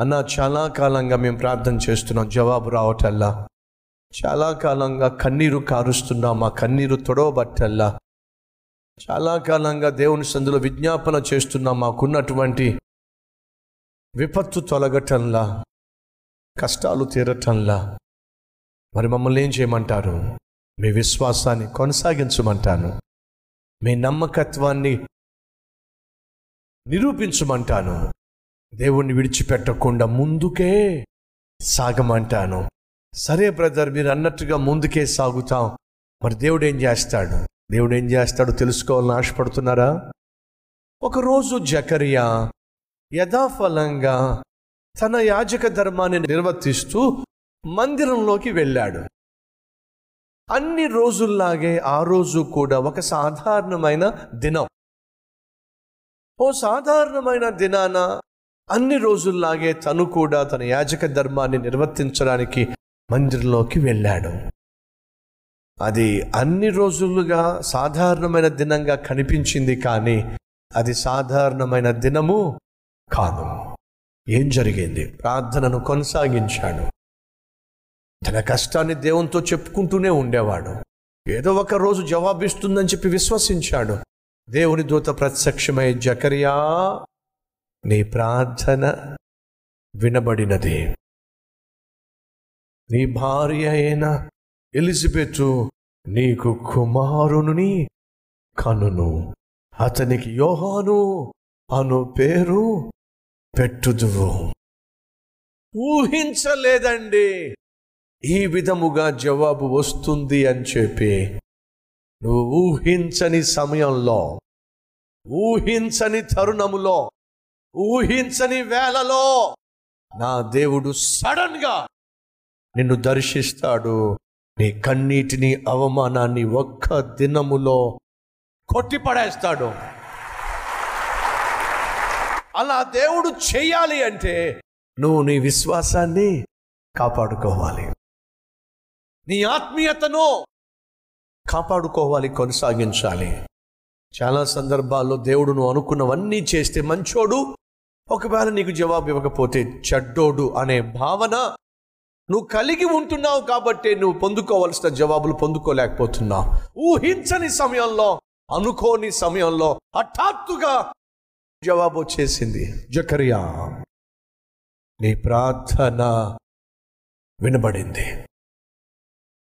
అన్న చాలా కాలంగా మేము ప్రార్థన చేస్తున్నాం. జవాబు రావటల్లా. చాలా కాలంగా కన్నీరు కారుస్తున్నాం. మా కన్నీరు తొడవబట్టల్లా. చాలా కాలంగా దేవుని సందులో విజ్ఞాపన చేస్తున్నాం. మాకున్నటువంటి విపత్తు తొలగటంలా. కష్టాలు తీరటంలా. మరి మమ్మల్ని ఏం చేయమంటారు? మీ విశ్వాసాన్ని కొనసాగించమంటాను. మీ నమ్మకత్వాన్ని నిరూపించమంటాను. దేవుణ్ణి విడిచిపెట్టకుండా ముందుకే సాగమంటాను. సరే బ్రదర్ మీరు అన్నట్టుగా ముందుకే సాగుతాం. మరి దేవుడు ఏం చేస్తాడు? దేవుడు ఏం చేస్తాడో తెలుసుకోవాలని ఆశపడుతున్నారా? ఒకరోజు జకరియా యథాఫలంగా తన యాజక ధర్మాన్ని నిర్వర్తిస్తూ మందిరంలోకి వెళ్ళాడు. అన్ని రోజుల్లాగే ఆ రోజు కూడా ఒక సాధారణమైన దినం. ఓ సాధారణమైన దినాన అన్ని రోజుల్లాగే తను కూడా తన యాజక ధర్మాన్ని నిర్వర్తించడానికి మందిరంలోకి వెళ్ళాడు. అది అన్ని రోజులుగా సాధారణమైన దినంగా కనిపించింది కానీ అది సాధారణమైన దినము కాదు. ఏం జరిగింది? ప్రార్థనను కొనసాగించాడు. తన కష్టాన్ని దేవునితో చెప్పుకుంటూనే ఉండేవాడు. ఏదో ఒక రోజు జవాబిస్తుందని చెప్పి విశ్వసించాడు. దేవుని దూత ప్రత్యక్షమై జకరియా నీ ప్రార్థన వినబడినది. నీ భార్య అయిన ఎలిజబెతు నీకు కుమారుని కనును. అతనికి యోహాను అను పేరు పెట్టుదువు. ఊహించలేదండి. ఈ విధముగా జవాబు వస్తుంది అని చెప్పి నువ్వు ఊహించని సమయంలో ఊహించని తరుణములో ఊహించని వేళలో నా దేవుడు సడన్గా నిన్ను దర్శిస్తాడు. నీ కన్నీటిని అవమానాన్ని ఒక్క దినములో కొట్టిపడేస్తాడు. అలా దేవుడు చెయ్యాలి అంటే నువ్వు నీ విశ్వాసాన్ని కాపాడుకోవాలి. నీ ఆత్మీయతను కాపాడుకోవాలి కొనసాగించాలి. చాలా సందర్భాల్లో దేవుడు నువ్వు అనుకున్నవన్నీ చేస్తే మంచోడు. ఒకవేళ నీకు జవాబు ఇవ్వకపోతే చెడ్డోడు అనే భావన నువ్వు కలిగి ఉంటున్నావు కాబట్టి నువ్వు పొందుకోవలసిన జవాబులు పొందుకోలేకపోతున్నావు. ఊహించని సమయంలో అనుకోని సమయంలో హఠాత్తుగా జవాబు వచ్చేసింది జకరియా నీ ప్రార్థన వినబడింది.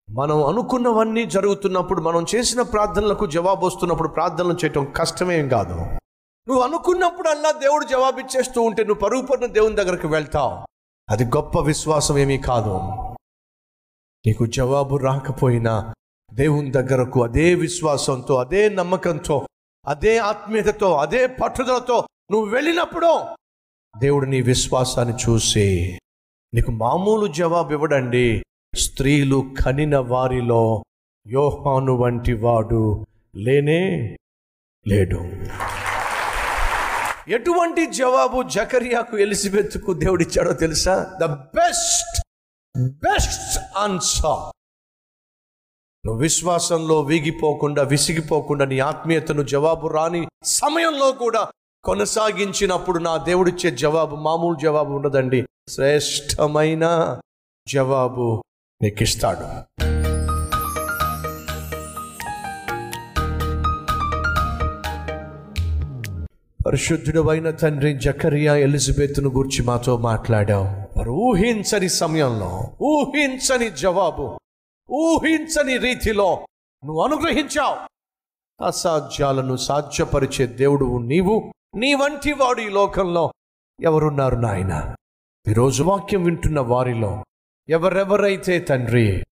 మనం అనుకున్నవన్నీ జరుగుతున్నప్పుడు మనం చేసిన ప్రార్థనలకు జవాబు వస్తున్నప్పుడు ప్రార్థనలు చేయటం కష్టమేం కాదు. నువ్వు అనుకున్నప్పుడల్లా దేవుడు జవాబు ఇచ్చేస్తూ ఉంటే నువ్వు పరుగుపడిన దేవుని దగ్గరకు వెళ్తావు. అది గొప్ప విశ్వాసం ఏమీ కాదు. నీకు జవాబు రాకపోయినా దేవుని దగ్గరకు అదే విశ్వాసంతో అదే నమ్మకంతో అదే ఆత్మీయతతో అదే పట్టుదలతో నువ్వు వెళ్ళినప్పుడు దేవుడు నీ విశ్వాసాన్ని చూసి నీకు మామూలు జవాబు ఇవ్వడండి. స్త్రీలు కనిన వారిలో యోహాను వంటి వాడు లేనే లేడు. ఎటువంటి జవాబు జకరియాకు ఎలిజబెత్కు దేవుడిచ్చాడో తెలుసా? ద బెస్ట్ బెస్ట్ ఆన్సర్ నువ్వు విశ్వాసంలో వీగిపోకుండా విసిగిపోకుండా నీ ఆత్మీయతను జవాబు రాని సమయంలో కూడా కొనసాగించినప్పుడు నా దేవుడిచ్చే జవాబు మామూలు జవాబు ఉండదండి. శ్రేష్టమైన జవాబు నీకు ఇస్తాడు. పరిశుద్ధుడు అయిన తండ్రి జకరియా ఎలిజబెత్ను గురించి మాతో మాట్లాడావు. వారు ఊహించని సమయంలో ఊహించని జవాబు ఊహించని రీతిలో నువ్వు అనుగ్రహించావు. అసాధ్యాలను సాధ్యపరిచే దేవుడు నీవు నీ వంటి వాడు ఈ లోకంలో ఎవరున్నారు నాయన? ఈరోజు వాక్యం వింటున్న వారిలో ఎవరెవరైతే తండ్రి?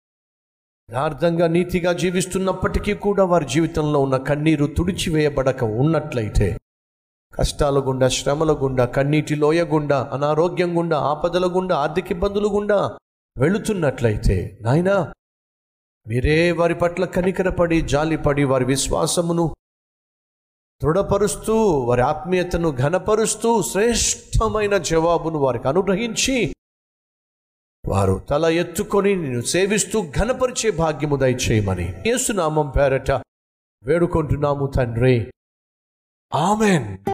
యథార్థంగా నీతిగా జీవిస్తున్నప్పటికీ కూడా వారి జీవితంలో ఉన్న కన్నీరు తుడిచివేయబడక ఉన్నట్లయితే కష్టాల గుండా శ్రమల గుండా కన్నీటి లోయ గుండా అనారోగ్యం గుండా ఆపదల గుండా ఆర్థిక ఇబ్బందులు గుండా వెళుతున్నట్లయితే నాయనా మీరే వారి పట్ల కనికరపడి జాలిపడి వారి విశ్వాసమును దృఢపరుస్తూ వారి ఆత్మీయతను ఘనపరుస్తూ శ్రేష్టమైన జవాబును వారికి అనుగ్రహించి వారు తల ఎత్తుకొని నిన్ను సేవిస్తూ ఘనపరిచే భాగ్యము దయచేయమని యేసునామం పేరట వేడుకుంటున్నాము తండ్రి. ఆమెన్.